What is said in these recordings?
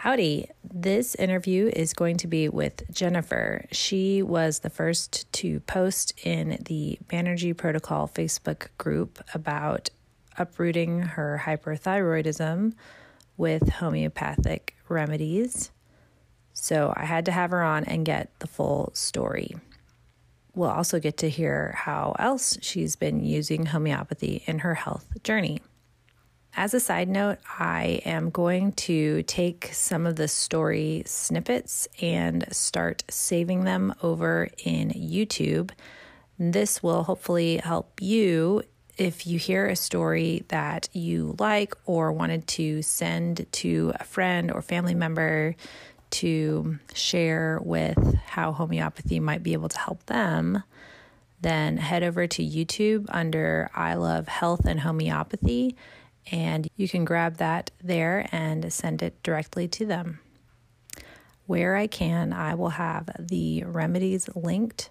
Howdy. This interview is going to be with Jennefer. She was the first to post in the Banerjee Protocol Facebook group about uprooting her hyperthyroidism with homeopathic remedies. So I had to have her on and get the full story. We'll also get to hear how else she's been using homeopathy in her health journey. As a side note, I am going to take some of the story snippets and start saving them over in YouTube. This will hopefully help you if you hear a story that you like or wanted to send to a friend or family member to share with how homeopathy might be able to help them, then head over to YouTube under I Love Health and Homeopathy and you can grab that there and send it directly to them. Where I can, I will have the remedies linked,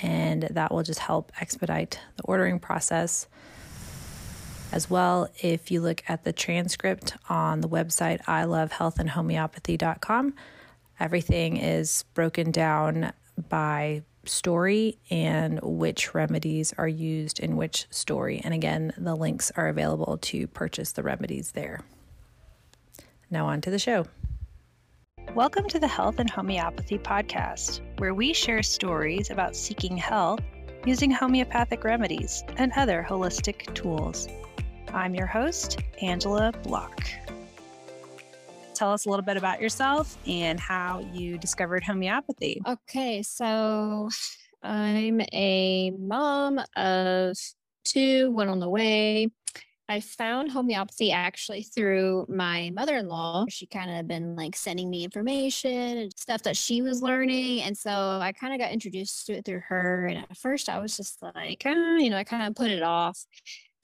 and that will just help expedite the ordering process. As well, if you look at the transcript on the website ilovehealthandhomeopathy.com, everything is broken down by story and which remedies are used in which story. And again, the links are available to purchase the remedies there. Now, on to the show. Welcome to the Health and Homeopathy Podcast, where we share stories about seeking health using homeopathic remedies and other holistic tools. I'm your host, Angela Block. Tell us a little bit about yourself and how you discovered homeopathy. Okay, so I'm a mom of two, one on the way. I found homeopathy actually through my mother in law. She kind of been like sending me information and stuff that she was learning. And so I kind of got introduced to it through her. And at first I was just like, ah, you know, I kind of put it off.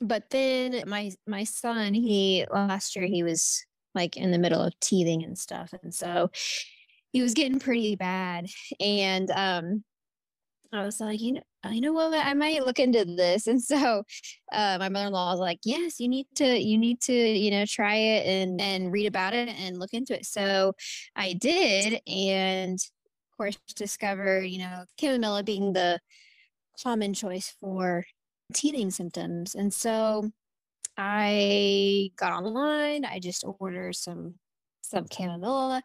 But then my my son, he last year he was like in the middle of teething and stuff. And so he was getting pretty bad. And um, I was like, you know, you know what, I might look into this. And so uh, my mother-in-law was like, yes, you need to, you need to, you know, try it and and read about it and look into it. So I did, and of course discovered, you know, chamomilla being the common choice for teething symptoms. And so I got online. I just ordered some some chamomilla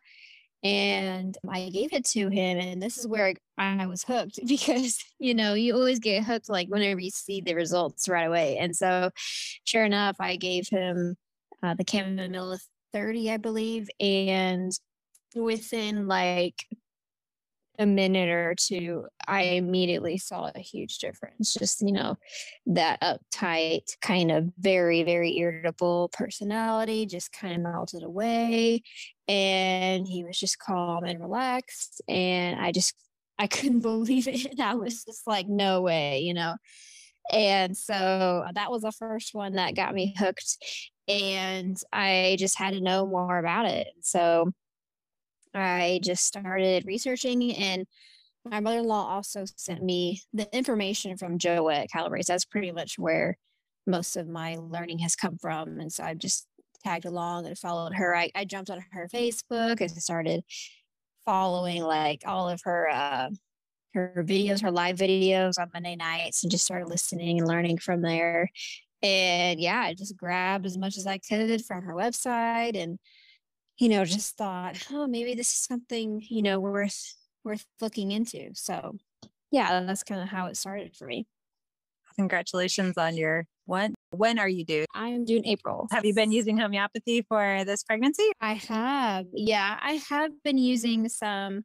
and I gave it to him. And this is where I was hooked because, you know, you always get hooked like whenever you see the results right away. And so, sure enough, I gave him uh, the chamomilla 30, I believe. And within like a minute or two, I immediately saw a huge difference. Just, you know, that uptight, kind of very, very irritable personality just kind of melted away. And he was just calm and relaxed. And I just, I couldn't believe it. I was just like, no way, you know. And so that was the first one that got me hooked. And I just had to know more about it. So I just started researching and my mother-in-law also sent me the information from Joette Calabrese. That's pretty much where most of my learning has come from. And so I've just tagged along and followed her. I, I jumped on her Facebook and started following like all of her uh, her videos, her live videos on Monday nights, and just started listening and learning from there. And yeah, I just grabbed as much as I could from her website and you know, just thought, oh, maybe this is something, you know, worth worth looking into. So yeah, that's kind of how it started for me. Congratulations on your what? When are you due? I'm due in April. Have you been using homeopathy for this pregnancy? I have. Yeah, I have been using some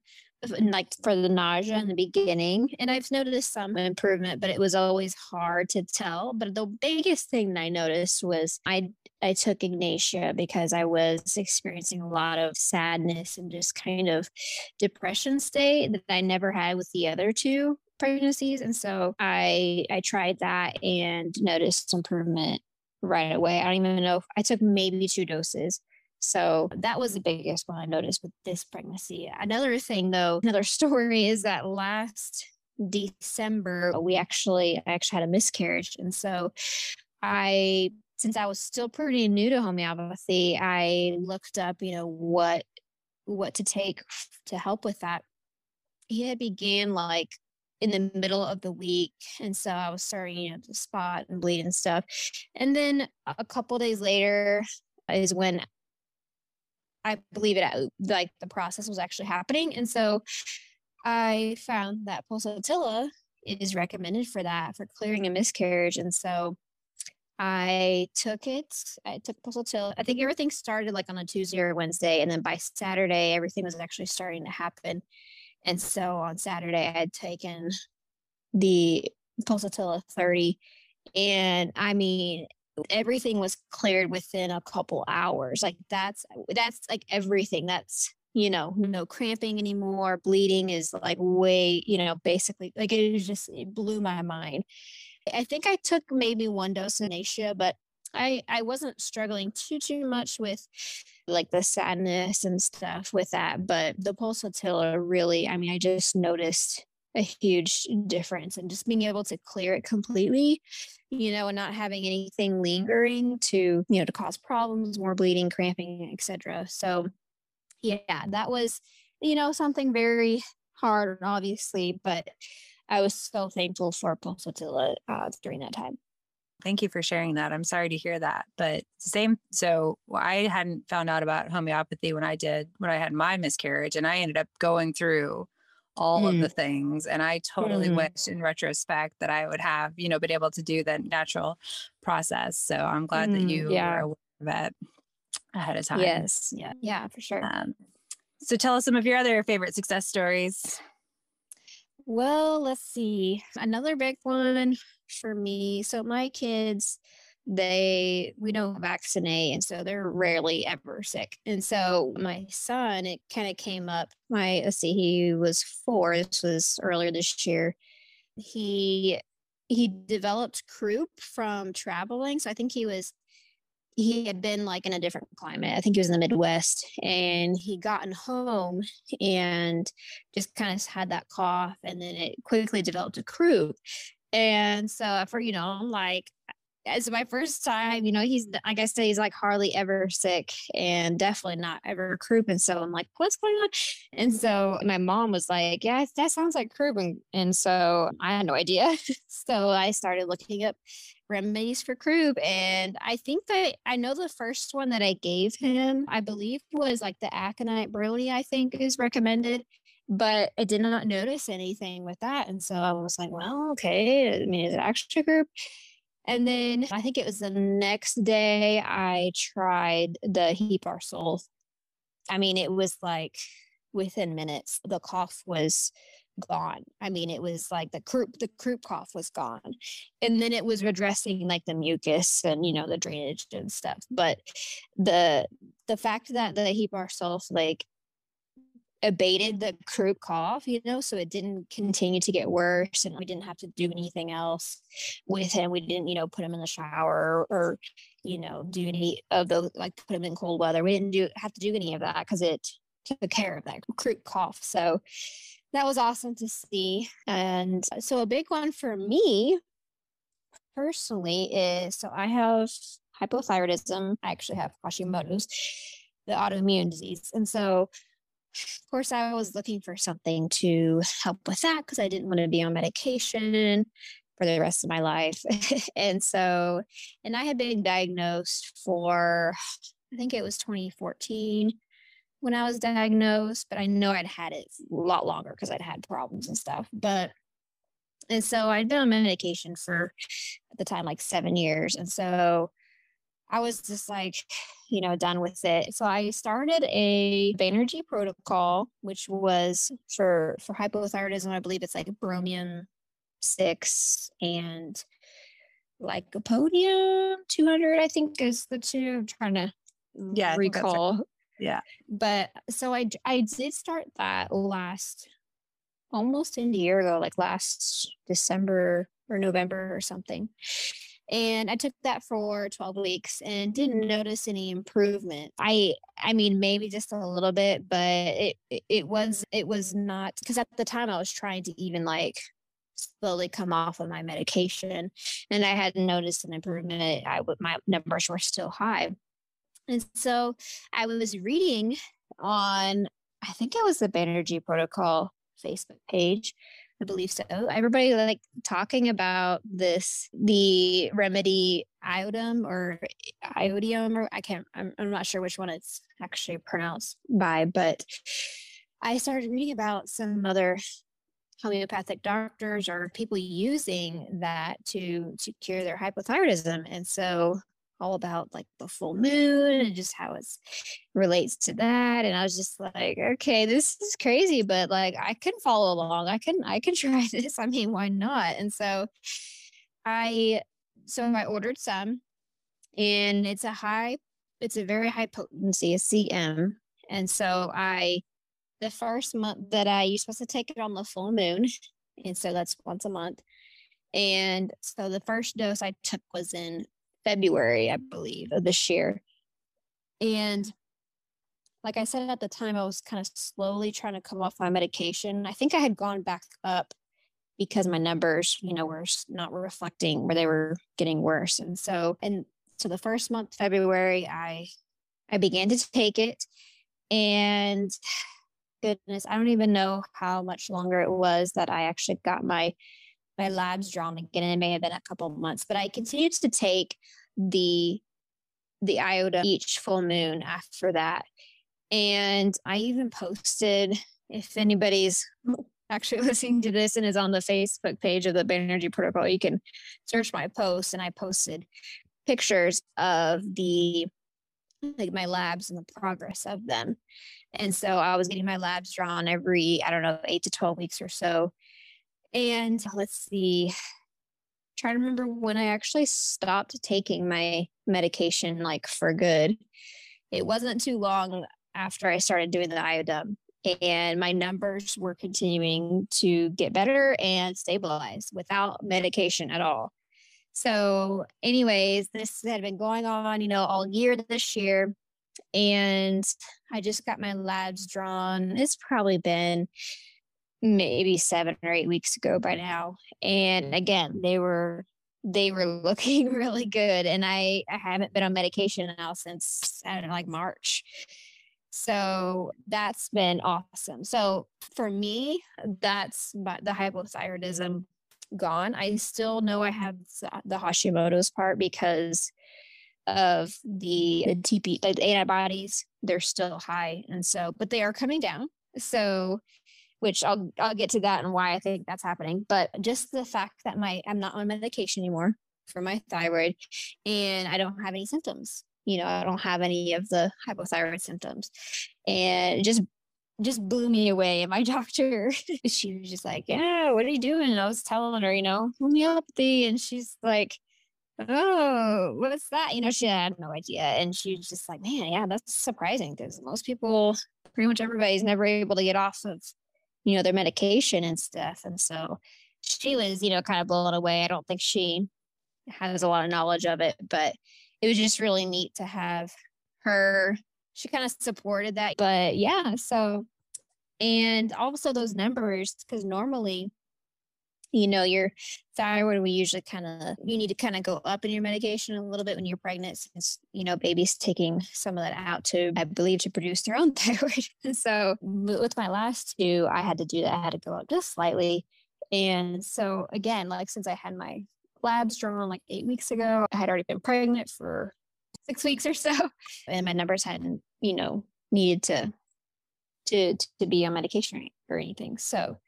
like for the nausea in the beginning and i've noticed some improvement but it was always hard to tell but the biggest thing that i noticed was i i took ignatia because i was experiencing a lot of sadness and just kind of depression state that i never had with the other two pregnancies and so i i tried that and noticed improvement right away i don't even know if i took maybe two doses so that was the biggest one I noticed with this pregnancy. Another thing, though, another story is that last December, we actually, I actually had a miscarriage. And so I, since I was still pretty new to homeopathy, I looked up, you know, what what to take to help with that. He had began like in the middle of the week. And so I was starting, you know, to spot and bleed and stuff. And then a couple days later is when I believe it uh, like the process was actually happening. And so I found that pulsatilla is recommended for that, for clearing a miscarriage. And so I took it. I took pulsatilla. I think everything started like on a Tuesday or Wednesday. And then by Saturday, everything was actually starting to happen. And so on Saturday, I had taken the pulsatilla 30. And I mean, everything was cleared within a couple hours. Like that's that's like everything. That's you know, no cramping anymore. Bleeding is like way, you know, basically like it just it blew my mind. I think I took maybe one dose of Ignatia, but I I wasn't struggling too too much with like the sadness and stuff with that, but the pulsatilla really, I mean, I just noticed a huge difference and just being able to clear it completely, you know, and not having anything lingering to, you know, to cause problems, more bleeding, cramping, etc. So yeah, that was, you know, something very hard, obviously, but I was so thankful for pulsatilla uh, during that time. Thank you for sharing that. I'm sorry to hear that, but same. So I hadn't found out about homeopathy when I did when I had my miscarriage, and I ended up going through all mm. of the things. And I totally mm. wish in retrospect that I would have, you know, been able to do the natural process. So I'm glad mm, that you yeah. were aware of it ahead of time. Yes. Yeah. Yeah, for sure. Um, so tell us some of your other favorite success stories. Well, let's see. Another big one for me. So my kids, they we don't vaccinate and so they're rarely ever sick. And so my son, it kind of came up. My let's see, he was four. This was earlier this year. He he developed croup from traveling. So I think he was he had been like in a different climate. I think he was in the Midwest and he gotten home and just kind of had that cough and then it quickly developed a croup. And so for, you know, like it's my first time, you know, he's like I said, he's like hardly ever sick and definitely not ever croup. And so I'm like, what's going on? And so my mom was like, Yeah, that sounds like croup. And, and so I had no idea. so I started looking up remedies for croup. And I think that I know the first one that I gave him, I believe was like the aconite brownie, I think is recommended. But I did not notice anything with that. And so I was like, well, okay. I mean, is it actually croup? And then I think it was the next day I tried the Hepar sulph. I mean, it was like within minutes, the cough was gone. I mean, it was like the croup, the croup cough was gone. And then it was redressing like the mucus and, you know, the drainage and stuff. But the, the fact that the Hepar sulph like abated the croup cough, you know, so it didn't continue to get worse and we didn't have to do anything else with him. We didn't, you know, put him in the shower or, you know, do any of those, like put him in cold weather. We didn't do have to do any of that because it took care of that croup cough. So that was awesome to see. And so a big one for me personally is so I have hypothyroidism. I actually have Hashimoto's, the autoimmune disease. And so of course, I was looking for something to help with that because I didn't want to be on medication for the rest of my life. and so, and I had been diagnosed for, I think it was 2014 when I was diagnosed, but I know I'd had it a lot longer because I'd had problems and stuff. But, and so I'd been on medication for at the time like seven years. And so I was just like, you know, done with it. So I started a Banerjee protocol, which was for for hypothyroidism. I believe it's like Bromium six and like Lycopodium 200, I think is the two. I'm trying to yeah, recall. Right. Yeah. But so I I did start that last almost in a year ago, like last December or November or something. And I took that for 12 weeks and didn't notice any improvement. I I mean maybe just a little bit, but it it was it was not because at the time I was trying to even like slowly come off of my medication and I hadn't noticed an improvement. I my numbers were still high. And so I was reading on I think it was the Banerjee Protocol Facebook page. I believe so. Everybody like talking about this, the remedy iodum or iodium, or I can't, I'm, I'm not sure which one it's actually pronounced by, but I started reading about some other homeopathic doctors or people using that to to cure their hypothyroidism and so all about like the full moon and just how it relates to that and i was just like okay this is crazy but like i can follow along i can i can try this i mean why not? And so i so i ordered some and it's a high it's a very high potency a cm and so i the first month that i you're supposed to take it on the full moon and so that's once a month and so the first dose i took was in February, I believe, of this year. And like I said at the time, I was kind of slowly trying to come off my medication. I think I had gone back up because my numbers, you know, were not reflecting where they were getting worse. And so, and so the first month, February, I I began to take it, and goodness, I don't even know how much longer it was that I actually got my my labs drawn again. And it may have been a couple months, but I continued to take the the iota each full moon after that. And I even posted if anybody's actually listening to this and is on the Facebook page of the Banerjee Protocol, you can search my post. And I posted pictures of the like my labs and the progress of them. And so I was getting my labs drawn every, I don't know, eight to 12 weeks or so. And let's see, try to remember when I actually stopped taking my medication like for good. It wasn't too long after I started doing the iodum and my numbers were continuing to get better and stabilize without medication at all. So, anyways, this had been going on, you know, all year this year. And I just got my labs drawn. It's probably been maybe seven or eight weeks ago by now. And mm. again, they were they were looking really good. And I, I haven't been on medication now since I don't know, like March. So that's been awesome. So for me, that's the hypothyroidism gone. I still know I have uh, the Hashimoto's part because of the, the TP, the antibodies. They're still high. And so, but they are coming down. So which I'll I'll get to that and why I think that's happening. But just the fact that my I'm not on medication anymore for my thyroid and I don't have any symptoms. You know, I don't have any of the hypothyroid symptoms. And just just blew me away. And my doctor, she was just like, Yeah, what are you doing? And I was telling her, you know, homeopathy. And she's like, Oh, what's that? You know, she had no idea. And she was just like, Man, yeah, that's surprising because most people, pretty much everybody's never able to get off of you know, their medication and stuff. And so she was, you know, kind of blown away. I don't think she has a lot of knowledge of it, but it was just really neat to have her. She kind of supported that. But yeah, so, and also those numbers, because normally you know your thyroid we usually kind of you need to kind of go up in your medication a little bit when you're pregnant since you know baby's taking some of that out to i believe to produce their own thyroid. So with my last two i had to do that i had to go up just slightly. And so again like since i had my labs drawn like eight weeks ago i had already been pregnant for six weeks or so and my numbers hadn't you know needed to to to be on medication or anything. So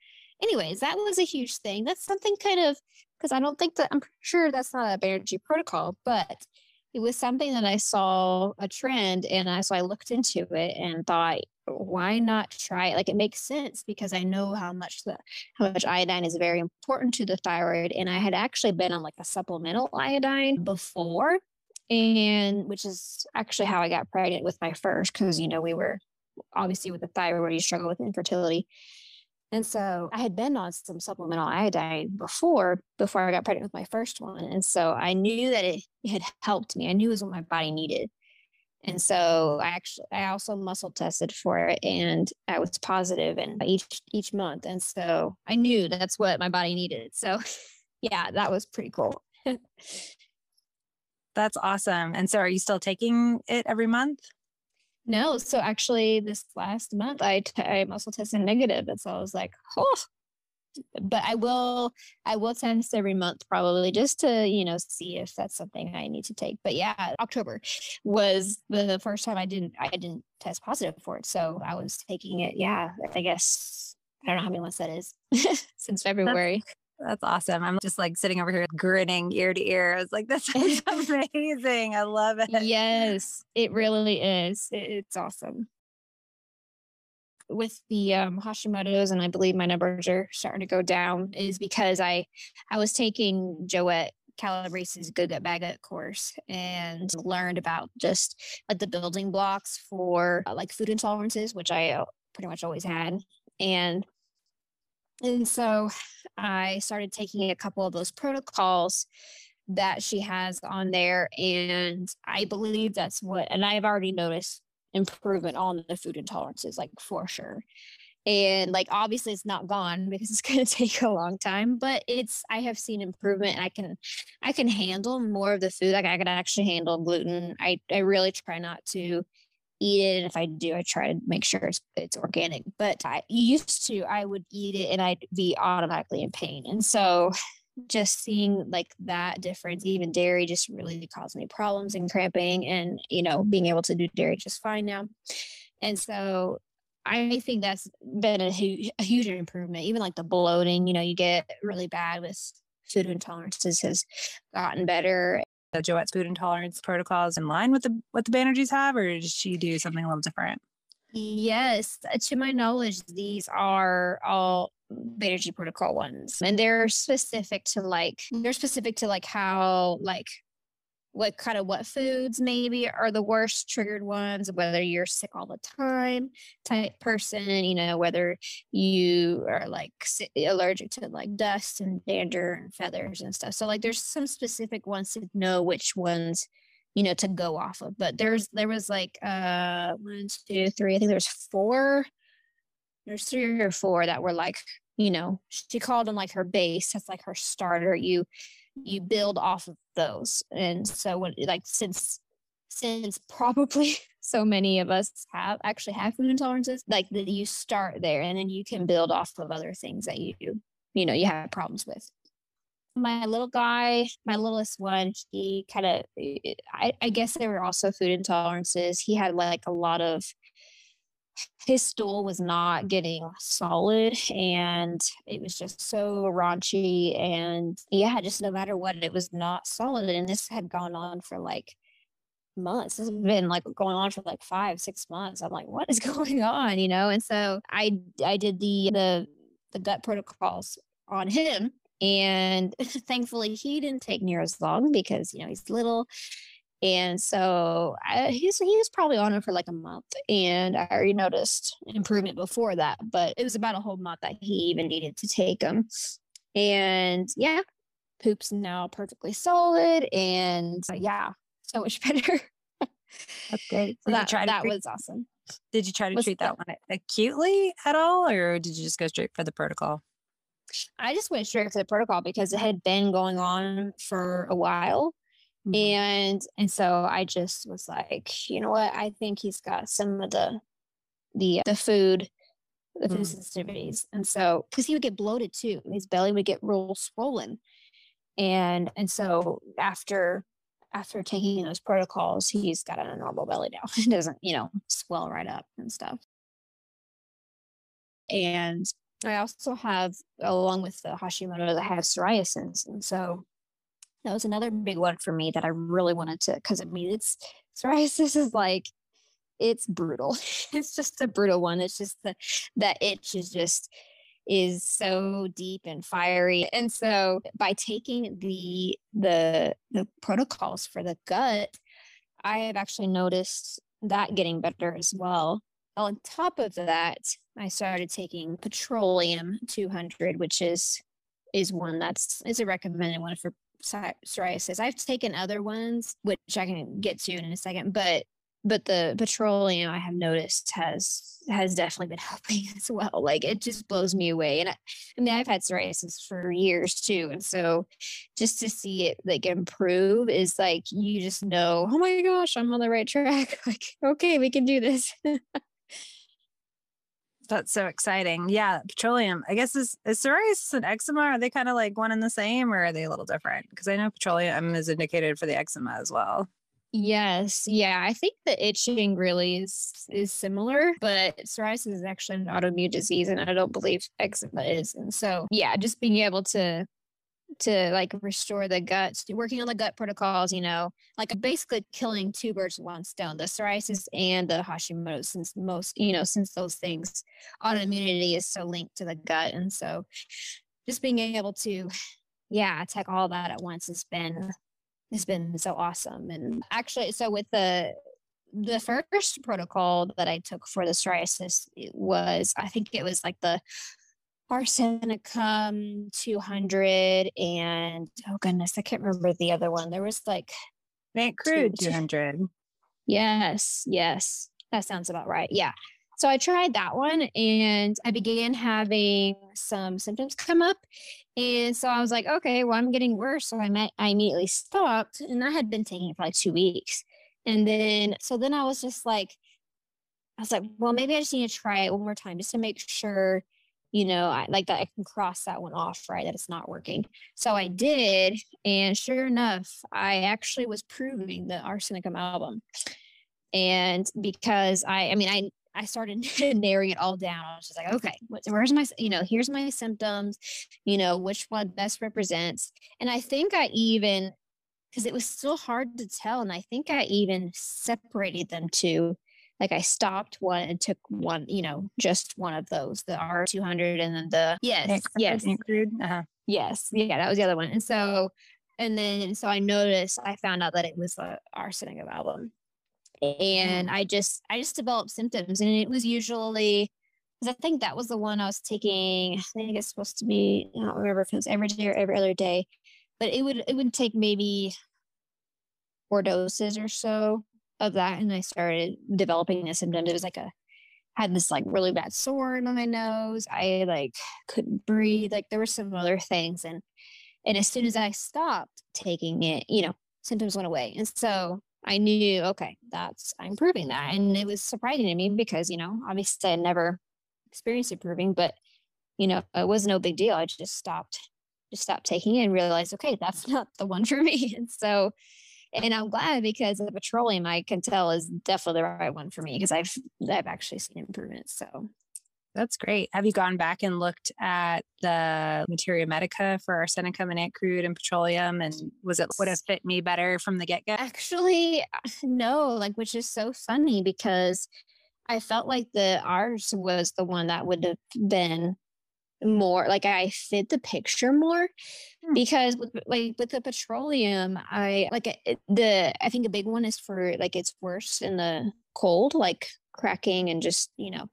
anyways, that was a huge thing. That's something kind of because I don't think that I'm sure that's not a Banerjee protocol, but it was something that I saw a trend and I so I looked into it and thought, why not try it? Like it makes sense because I know how much the how much iodine is very important to the thyroid. And I had actually been on like a supplemental iodine before, and which is actually how I got pregnant with my first, because you know, we were obviously with the thyroid, you struggle with infertility. And so I had been on some supplemental iodine before, before I got pregnant with my first one. And so I knew that it, it had helped me. I knew it was what my body needed. And so I actually, I also muscle tested for it and I was positive and each, each month. And so I knew that's what my body needed. So yeah, that was pretty cool. that's awesome. And so are you still taking it every month? No, so actually, this last month I, t- I muscle tested negative, and so I was like, oh. But I will, I will test every month probably just to you know see if that's something I need to take. But yeah, October was the first time I didn't, I didn't test positive for it, so I was taking it. Yeah, I guess I don't know how many months that is since February. That's awesome. I'm just like sitting over here grinning ear to ear. I was like, this is amazing. I love it. Yes, it really is. It's awesome. With the um, Hashimoto's, and I believe my numbers are starting to go down, is because I I was taking Joette Calabrese's Good Gut Bad Gut course and learned about just like the building blocks for uh, like food intolerances, which I uh, pretty much always had. And and so I started taking a couple of those protocols that she has on there. And I believe that's what, and I've already noticed improvement on the food intolerances, like for sure. And like obviously it's not gone because it's going to take a long time, but it's I have seen improvement. I can I can handle more of the food. Like I can actually handle gluten. I I really try not to eat it. And if I do, I try to make sure it's, it's organic. But I used to, I would eat it and I'd be automatically in pain. And so just seeing like that difference, even dairy just really caused me problems and cramping and, you know, being able to do dairy just fine now. And so I think that's been a huge, a huge improvement. Even like the bloating, you know, you get really bad with food intolerances has gotten better the Joette's food intolerance protocols in line with the what the Banerjees have, or did she do something a little different? Yes, uh, to my knowledge, these are all Banerjee protocol ones, and they're specific to like they're specific to like how like what kind of what foods maybe are the worst triggered ones whether you're sick all the time type person you know whether you are like allergic to like dust and dander and feathers and stuff. So like there's some specific ones to know which ones you know to go off of. But there's there was like uh one two three i think there's four there's three or four that were like you know she called them like her base. That's like her starter. You you build off of those. And so when like since since probably so many of us have actually have food intolerances like that you start there and then you can build off of other things that you you know you have problems with. My little guy my littlest one he kind of I, I guess there were also food intolerances. He had like a lot of his stool was not getting solid and it was just so raunchy and yeah just no matter what it was not solid and this had gone on for like months. This has been like going on for like five six months. I'm like what is going on? You know and so i i did the the the gut protocols on him and thankfully he didn't take near as long because you know he's little and so I, he's he was probably on it for like a month, and I already noticed improvement before that. But it was about a whole month that he even needed to take them. And yeah, poop's now perfectly solid, and uh, yeah, so much better. That's great. So that that treat, was awesome. Did you try to treat that, that one acutely at all, or did you just go straight for the protocol? I just went straight for the protocol because it had been going on for a while Mm-hmm. And and so I just was like, you know what? I think he's got some of the the the food the food mm. sensitivities. And so because he would get bloated too, his belly would get real swollen. And and so after after taking those protocols, he's got a normal belly now. It doesn't, you know, swell right up and stuff. And I also have, along with the Hashimoto, I have psoriasis. And so that was another big one for me that I really wanted to, because I mean, it's psoriasis is like, it's brutal. it's just a brutal one. It's just the, that itch is just, is so deep and fiery. And so by taking the, the, the protocols for the gut, I have actually noticed that getting better as well. On top of that, I started taking petroleum 200, which is is one that's is a recommended one for psoriasis. I've taken other ones, which I can get to in a second, but but the petroleum I have noticed has has definitely been helping as well. Like it just blows me away. And I, I mean, I've had psoriasis for years too, and so just to see it like improve is like you just know, oh my gosh, I'm on the right track. Like okay, we can do this. That's so exciting. Yeah, petroleum. I guess is, is psoriasis and eczema are they kind of like one and the same, or are they a little different? Because I know petroleum is indicated for the eczema as well. Yes, yeah. I think the itching really is is similar, but psoriasis is actually an autoimmune disease, and I don't believe eczema is. And so, yeah, just being able to to like restore the guts, working on the gut protocols, you know, like basically killing two birds with one stone, the psoriasis and the Hashimoto, since most, you know, since those things, autoimmunity is so linked to the gut. And so just being able to, yeah, attack all that at once has been, has been so awesome. And actually, so with the, the first protocol that I took for the psoriasis was, I think it was like the arsenicum 200 and oh goodness i can't remember the other one. There was like Nate Crude 200 yes yes that sounds about right yeah. So i tried that one and i began having some symptoms come up and so i was like okay well i'm getting worse so i met i immediately stopped and i had been taking it for like two weeks. And then so then i was just like i was like well maybe i just need to try it one more time just to make sure you know, I like that I can cross that one off, right? That it's not working. So I did. And sure enough, I actually was proving the Arsenicum album. And because I, I mean, I, I started narrowing it all down. I was just like, okay, what, where's my, you know, here's my symptoms, you know, which one best represents. And I think I even, because it was still hard to tell. And I think I even separated them to like I stopped one and took one, you know, just one of those, the R200 and then the, yes, yes. Uh-huh. Yes. Yeah, that was the other one. And so, and then, so I noticed, I found out that it was a arsenicum album. And mm. I just, I just developed symptoms and it was usually, because I think that was the one I was taking, I think it's supposed to be, I don't remember if it was every day or every other day, but it would, it would take maybe four doses or so of that and I started developing the symptoms. It was like a had this like really bad sore in my nose. I like couldn't breathe. Like there were some other things. And and as soon as I stopped taking it, you know, symptoms went away. And so I knew, okay, that's I'm proving that. And it was surprising to me because, you know, obviously I never experienced improving, but you know, it was no big deal. I just stopped, just stopped taking it and realized, okay, that's not the one for me. And so and I'm glad because the petroleum I can tell is definitely the right one for me because I've I've actually seen improvements. So that's great. Have you gone back and looked at the materia medica for arsenicum and ant crude and petroleum? And was it would have fit me better from the get go? Actually, no, like, which is so funny because I felt like the ours was the one that would have been more like I fit the picture more hmm. because with like with the petroleum I like the I think a big one is for like it's worse in the cold like cracking and just you know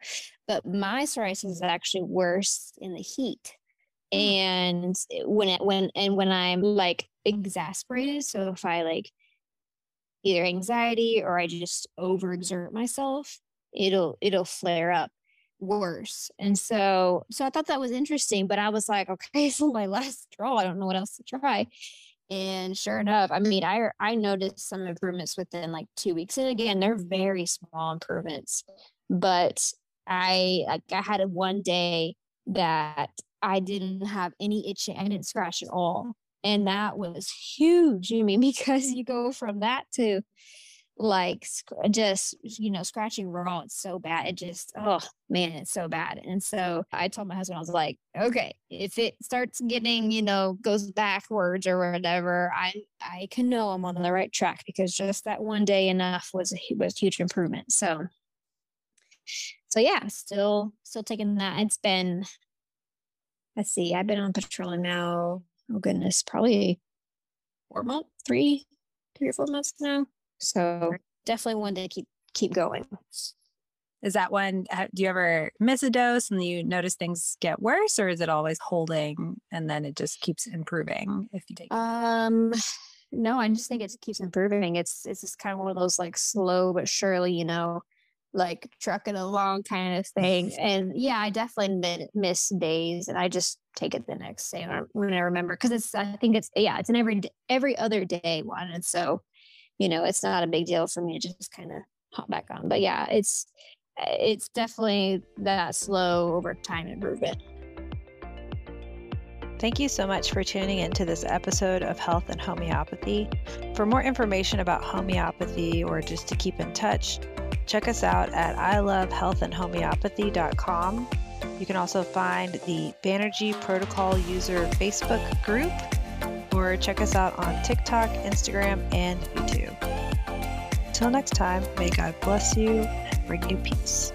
but my psoriasis is actually worse in the heat hmm. and when it when and when I'm like exasperated so if I like either anxiety or I just overexert myself it'll it'll flare up worse. And so so I thought that was interesting, but I was like, okay, so my last straw. I don't know what else to try. And sure enough, I mean, I I noticed some improvements within like two weeks. And again, they're very small improvements. But I like I had one day that I didn't have any itching. I didn't scratch at all. And that was huge, mean, because you go from that to like just you know scratching raw it's so bad it just oh man it's so bad. And so i told my husband i was like okay if it starts getting you know goes backwards or whatever i i can know i'm on the right track because just that one day enough was was huge improvement. So so yeah still still taking that. It's been let's see i've been on petroleum now oh goodness probably four months three three or four months now so definitely one to keep keep going. Is that one? Do you ever miss a dose and you notice things get worse, or is it always holding and then it just keeps improving if you take? Um, no, I just think it keeps improving. It's it's just kind of one of those like slow but surely, you know, like trucking along kind of thing. And yeah, I definitely miss days, and I just take it the next day when I remember because it's I think it's yeah it's an every every other day one, and so you know it's not a big deal for me to just kind of hop back on. But yeah, it's it's definitely that slow over time improvement. Thank you so much for tuning into this episode of Health and Homeopathy. For more information about homeopathy or just to keep in touch, check us out at ilovehealthandhomeopathy.com. You can also find the Banerjee Protocol user Facebook group or check us out on TikTok, Instagram, and YouTube. Until next time, may God bless you and bring you peace.